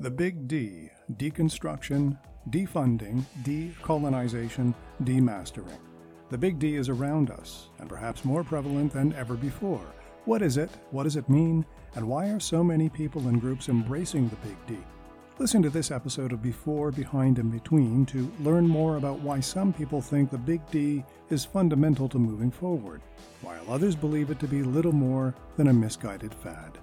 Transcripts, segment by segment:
The Big D Deconstruction, Defunding, Decolonization, Demastering. The Big D is around us, and perhaps more prevalent than ever before. What is it? What does it mean? And why are so many people and groups embracing the Big D? Listen to this episode of Before, Behind, and Between to learn more about why some people think the Big D is fundamental to moving forward, while others believe it to be little more than a misguided fad.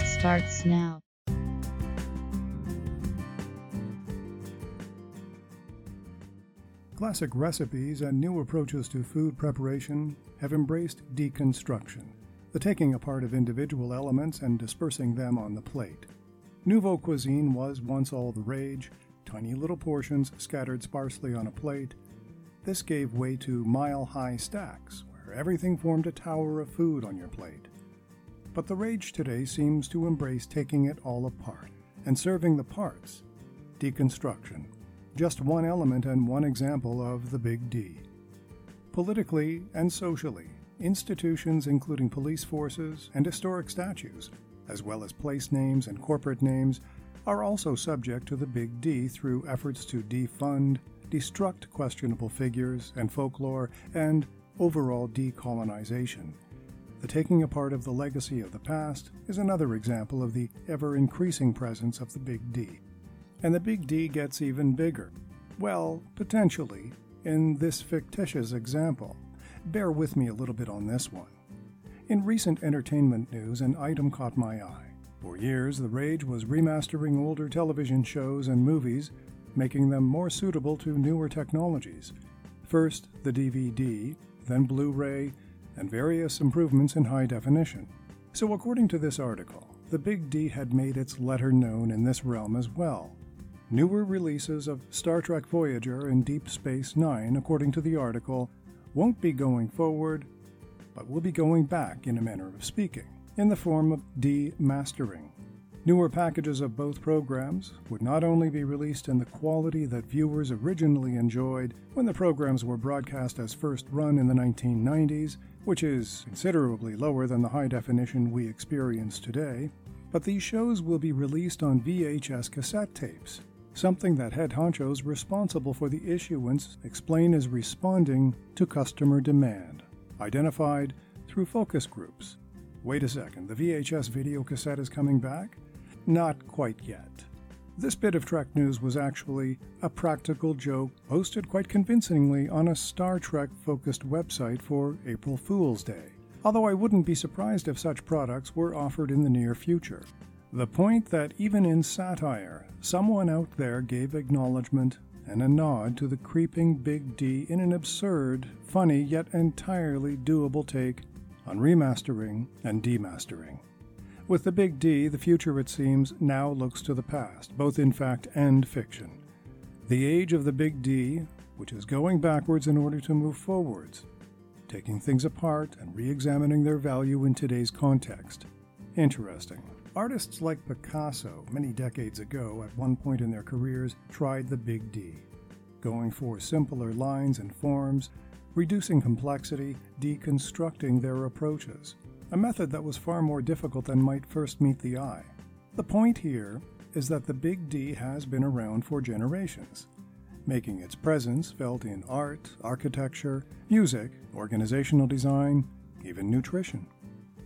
Podcast starts now. Classic recipes and new approaches to food preparation have embraced deconstruction, the taking apart of individual elements and dispersing them on the plate. Nouveau cuisine was once all the rage, tiny little portions scattered sparsely on a plate. This gave way to mile high stacks, where everything formed a tower of food on your plate. But the rage today seems to embrace taking it all apart and serving the parts. Deconstruction. Just one element and one example of the Big D. Politically and socially, institutions including police forces and historic statues, as well as place names and corporate names, are also subject to the Big D through efforts to defund, destruct questionable figures and folklore, and overall decolonization. The taking apart of the legacy of the past is another example of the ever increasing presence of the Big D. And the Big D gets even bigger. Well, potentially, in this fictitious example. Bear with me a little bit on this one. In recent entertainment news, an item caught my eye. For years, the rage was remastering older television shows and movies, making them more suitable to newer technologies. First, the DVD, then Blu ray, and various improvements in high definition. So, according to this article, the Big D had made its letter known in this realm as well. Newer releases of Star Trek Voyager and Deep Space Nine, according to the article, won't be going forward, but will be going back in a manner of speaking, in the form of demastering. Newer packages of both programs would not only be released in the quality that viewers originally enjoyed when the programs were broadcast as first run in the 1990s, which is considerably lower than the high definition we experience today, but these shows will be released on VHS cassette tapes, something that head honchos responsible for the issuance explain as responding to customer demand, identified through focus groups. Wait a second, the VHS video cassette is coming back? Not quite yet. This bit of Trek news was actually a practical joke posted quite convincingly on a Star Trek focused website for April Fool's Day, although I wouldn't be surprised if such products were offered in the near future. The point that even in satire, someone out there gave acknowledgement and a nod to the creeping Big D in an absurd, funny, yet entirely doable take on remastering and demastering. With the Big D, the future, it seems, now looks to the past, both in fact and fiction. The age of the Big D, which is going backwards in order to move forwards, taking things apart and re examining their value in today's context. Interesting. Artists like Picasso, many decades ago, at one point in their careers, tried the Big D, going for simpler lines and forms, reducing complexity, deconstructing their approaches a method that was far more difficult than might first meet the eye. The point here is that the Big D has been around for generations, making its presence felt in art, architecture, music, organizational design, even nutrition.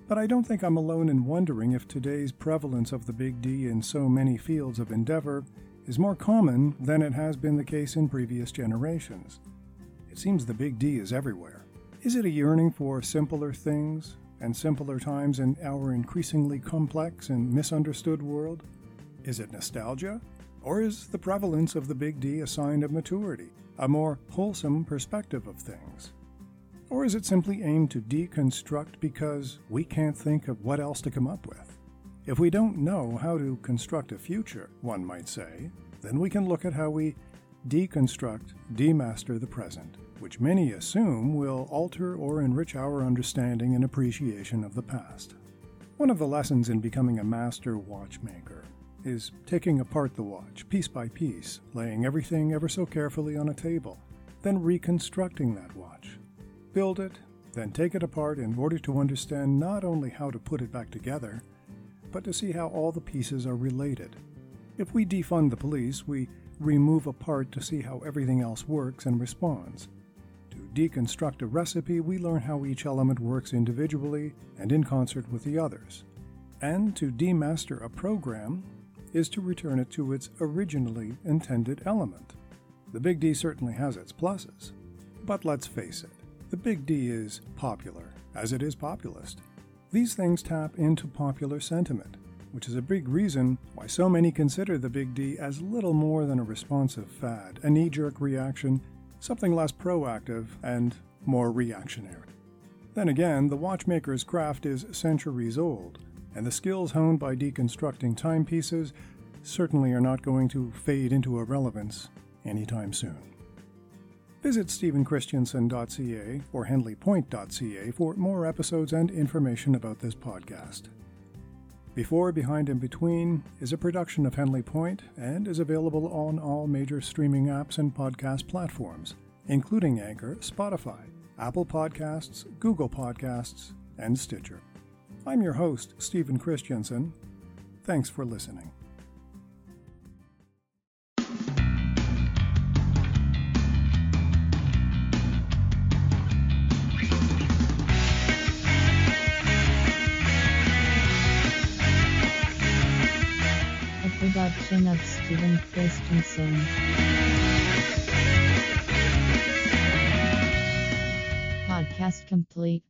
But I don't think I'm alone in wondering if today's prevalence of the Big D in so many fields of endeavor is more common than it has been the case in previous generations. It seems the Big D is everywhere. Is it a yearning for simpler things, and simpler times in our increasingly complex and misunderstood world? Is it nostalgia? Or is the prevalence of the Big D a sign of maturity, a more wholesome perspective of things? Or is it simply aimed to deconstruct because we can't think of what else to come up with? If we don't know how to construct a future, one might say, then we can look at how we deconstruct, demaster the present, which many assume will alter or enrich our understanding and appreciation of the past. One of the lessons in becoming a master watchmaker is taking apart the watch piece by piece, laying everything ever so carefully on a table, then reconstructing that watch. Build it, then take it apart in order to understand not only how to put it back together, but to see how all the pieces are related. If we defund the police, we remove a part to see how everything else works and responds. Deconstruct a recipe, we learn how each element works individually and in concert with the others. And to demaster a program, is to return it to its originally intended element. The Big D certainly has its pluses. But let's face it, the Big D is popular, as it is populist. These things tap into popular sentiment, which is a big reason why so many consider the Big D as little more than a responsive fad, a knee jerk reaction, something less proactive and more reactionary. Then again, the watchmaker's craft is centuries old, and the skills honed by deconstructing timepieces certainly are not going to fade into irrelevance anytime soon. Visit stephenchristiansen.ca or henleypoint.ca for more episodes and information about this podcast. Before, Behind, and Between is a production of Henley Point and is available on all major streaming apps and podcast platforms, including Anchor, Spotify, Apple Podcasts, Google Podcasts, and Stitcher. I'm your host, Stephen Christiansen. Thanks for listening. Production of Stephen Christiansen. Podcast complete.